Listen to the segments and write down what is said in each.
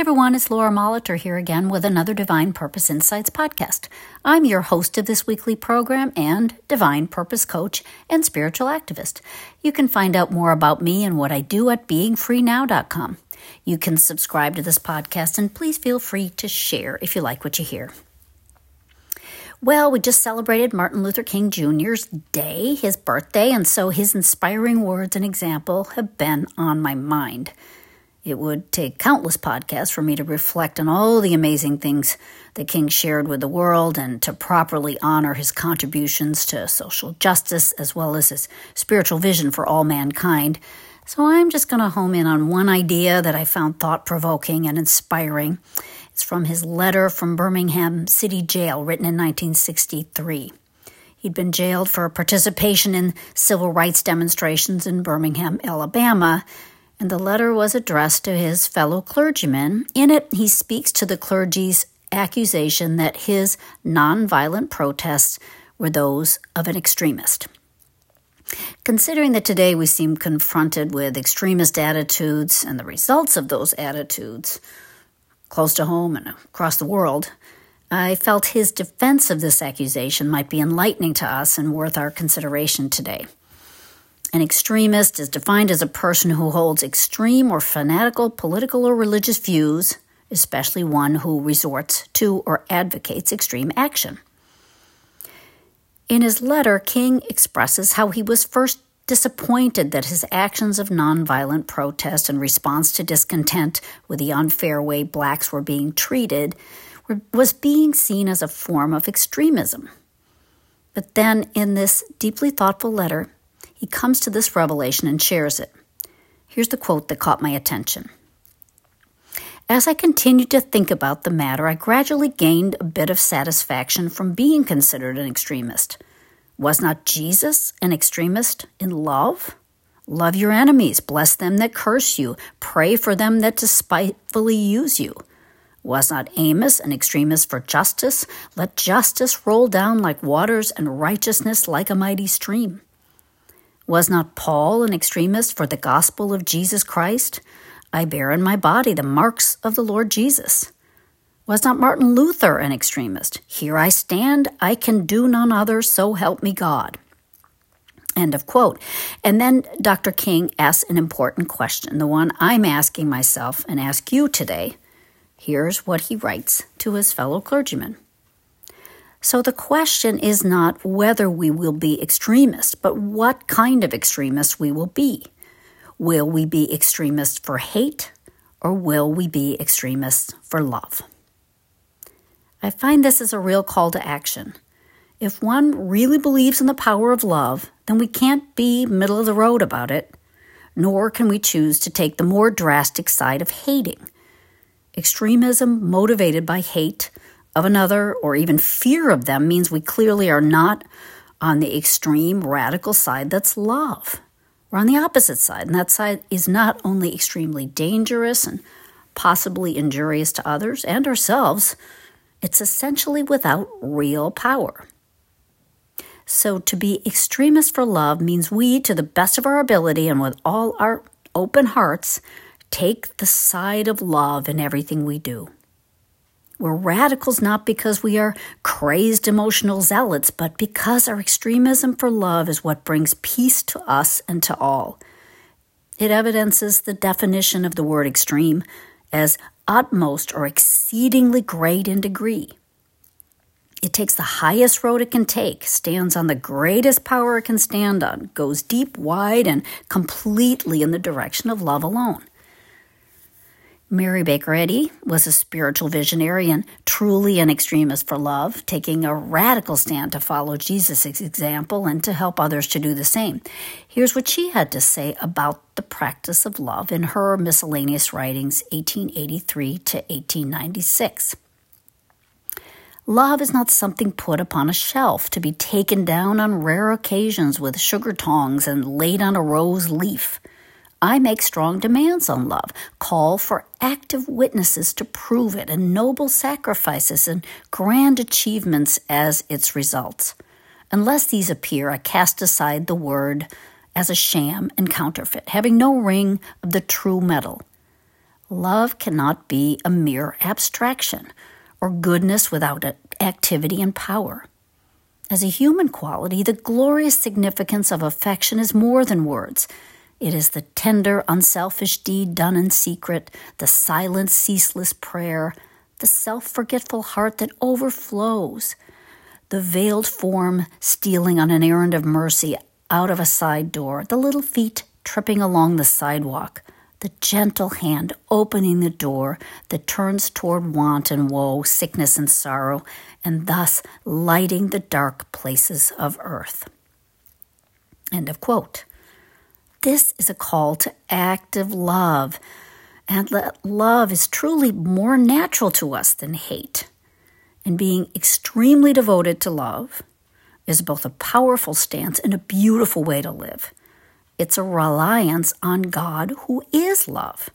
everyone, it's Laura Molitor here again with another Divine Purpose Insights podcast. I'm your host of this weekly program and Divine Purpose Coach and Spiritual Activist. You can find out more about me and what I do at beingfreenow.com. You can subscribe to this podcast and please feel free to share if you like what you hear. Well, we just celebrated Martin Luther King Jr.'s day, his birthday, and so his inspiring words and example have been on my mind. It would take countless podcasts for me to reflect on all the amazing things that King shared with the world and to properly honor his contributions to social justice as well as his spiritual vision for all mankind. So I'm just going to home in on one idea that I found thought provoking and inspiring. It's from his letter from Birmingham City Jail, written in 1963. He'd been jailed for participation in civil rights demonstrations in Birmingham, Alabama, and the letter was addressed to his fellow clergymen. In it, he speaks to the clergy's accusation that his nonviolent protests were those of an extremist. Considering that today we seem confronted with extremist attitudes and the results of those attitudes, close to home and across the world, I felt his defense of this accusation might be enlightening to us and worth our consideration today. An extremist is defined as a person who holds extreme or fanatical political or religious views, especially one who resorts to or advocates extreme action. In his letter, King expresses how he was first disappointed that his actions of nonviolent protest in response to discontent with the unfair way blacks were being treated was being seen as a form of extremism. But then, in this deeply thoughtful letter, he comes to this revelation and shares it. Here's the quote that caught my attention. As I continued to think about the matter, I gradually gained a bit of satisfaction from being considered an extremist. Was not Jesus an extremist in love? Love your enemies, bless them that curse you, pray for them that despitefully use you. Was not Amos an extremist for justice? Let justice roll down like waters and righteousness like a mighty stream. Was not Paul an extremist for the gospel of Jesus Christ? I bear in my body the marks of the Lord Jesus. Was not Martin Luther an extremist? Here I stand, I can do none other, so help me God. End of quote. And then Dr. King asks an important question, the one I'm asking myself and ask you today. Here's what he writes to his fellow clergymen. So the question is not whether we will be extremists, but what kind of extremists we will be. Will we be extremists for hate or will we be extremists for love? I find this is a real call to action. If one really believes in the power of love, then we can't be middle of the road about it, nor can we choose to take the more drastic side of hating. Extremism motivated by hate of another or even fear of them means we clearly are not on the extreme radical side that's love. We're on the opposite side, and that side is not only extremely dangerous and possibly injurious to others and ourselves, it's essentially without real power. So, to be extremist for love means we, to the best of our ability and with all our open hearts, take the side of love in everything we do. We're radicals not because we are crazed emotional zealots, but because our extremism for love is what brings peace to us and to all. It evidences the definition of the word extreme as utmost or exceedingly great in degree. It takes the highest road it can take, stands on the greatest power it can stand on, goes deep, wide, and completely in the direction of love alone. Mary Baker Eddy was a spiritual visionary and truly an extremist for love, taking a radical stand to follow Jesus' example and to help others to do the same. Here's what she had to say about the practice of love in her miscellaneous writings, 1883 to 1896. Love is not something put upon a shelf to be taken down on rare occasions with sugar tongs and laid on a rose leaf. I make strong demands on love, call for active witnesses to prove it, and noble sacrifices and grand achievements as its results. Unless these appear, I cast aside the word as a sham and counterfeit, having no ring of the true metal. Love cannot be a mere abstraction or goodness without activity and power. As a human quality, the glorious significance of affection is more than words. It is the tender, unselfish deed done in secret, the silent, ceaseless prayer, the self forgetful heart that overflows, the veiled form stealing on an errand of mercy out of a side door, the little feet tripping along the sidewalk, the gentle hand opening the door that turns toward want and woe, sickness and sorrow, and thus lighting the dark places of earth. End of quote. This is a call to active love, and that love is truly more natural to us than hate. And being extremely devoted to love is both a powerful stance and a beautiful way to live. It's a reliance on God who is love.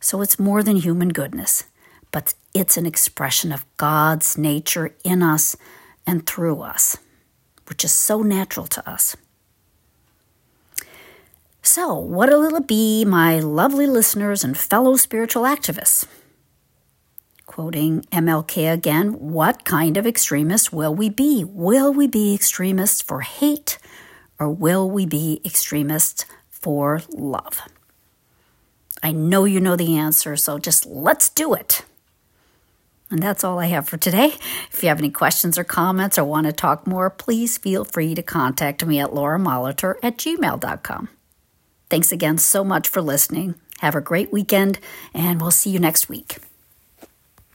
So it's more than human goodness, but it's an expression of God's nature in us and through us, which is so natural to us. So, what'll it be, my lovely listeners and fellow spiritual activists? Quoting MLK again, what kind of extremists will we be? Will we be extremists for hate or will we be extremists for love? I know you know the answer, so just let's do it. And that's all I have for today. If you have any questions or comments or want to talk more, please feel free to contact me at lauramolitor at gmail.com. Thanks again so much for listening. Have a great weekend, and we'll see you next week.